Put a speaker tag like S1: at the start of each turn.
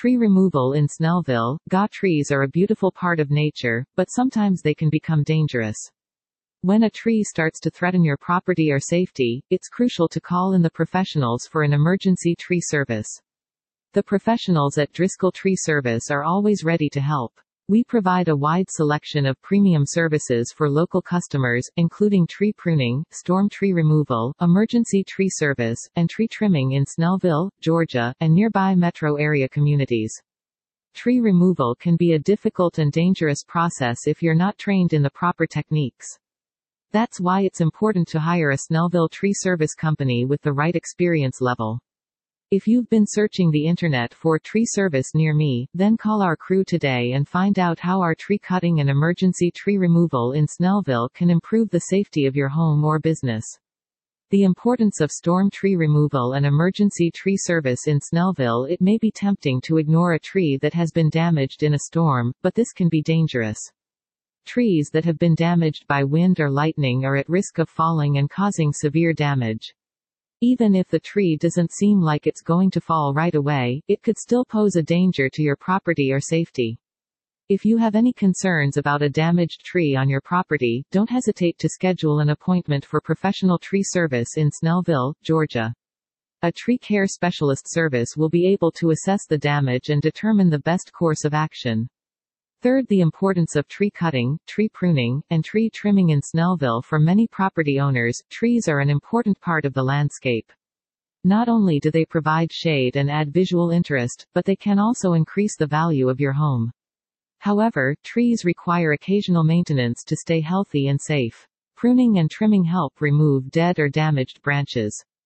S1: Tree removal in Snellville. GA trees are a beautiful part of nature, but sometimes they can become dangerous. When a tree starts to threaten your property or safety, it's crucial to call in the professionals for an emergency tree service. The professionals at Driscoll Tree Service are always ready to help. We provide a wide selection of premium services for local customers, including tree pruning, storm tree removal, emergency tree service, and tree trimming in Snellville, Georgia, and nearby metro area communities. Tree removal can be a difficult and dangerous process if you're not trained in the proper techniques. That's why it's important to hire a Snellville tree service company with the right experience level. If you've been searching the internet for tree service near me, then call our crew today and find out how our tree cutting and emergency tree removal in Snellville can improve the safety of your home or business. The importance of storm tree removal and emergency tree service in Snellville It may be tempting to ignore a tree that has been damaged in a storm, but this can be dangerous. Trees that have been damaged by wind or lightning are at risk of falling and causing severe damage. Even if the tree doesn't seem like it's going to fall right away, it could still pose a danger to your property or safety. If you have any concerns about a damaged tree on your property, don't hesitate to schedule an appointment for professional tree service in Snellville, Georgia. A tree care specialist service will be able to assess the damage and determine the best course of action. Third the importance of tree cutting, tree pruning, and tree trimming in Snellville for many property owners, trees are an important part of the landscape. Not only do they provide shade and add visual interest, but they can also increase the value of your home. However, trees require occasional maintenance to stay healthy and safe. Pruning and trimming help remove dead or damaged branches.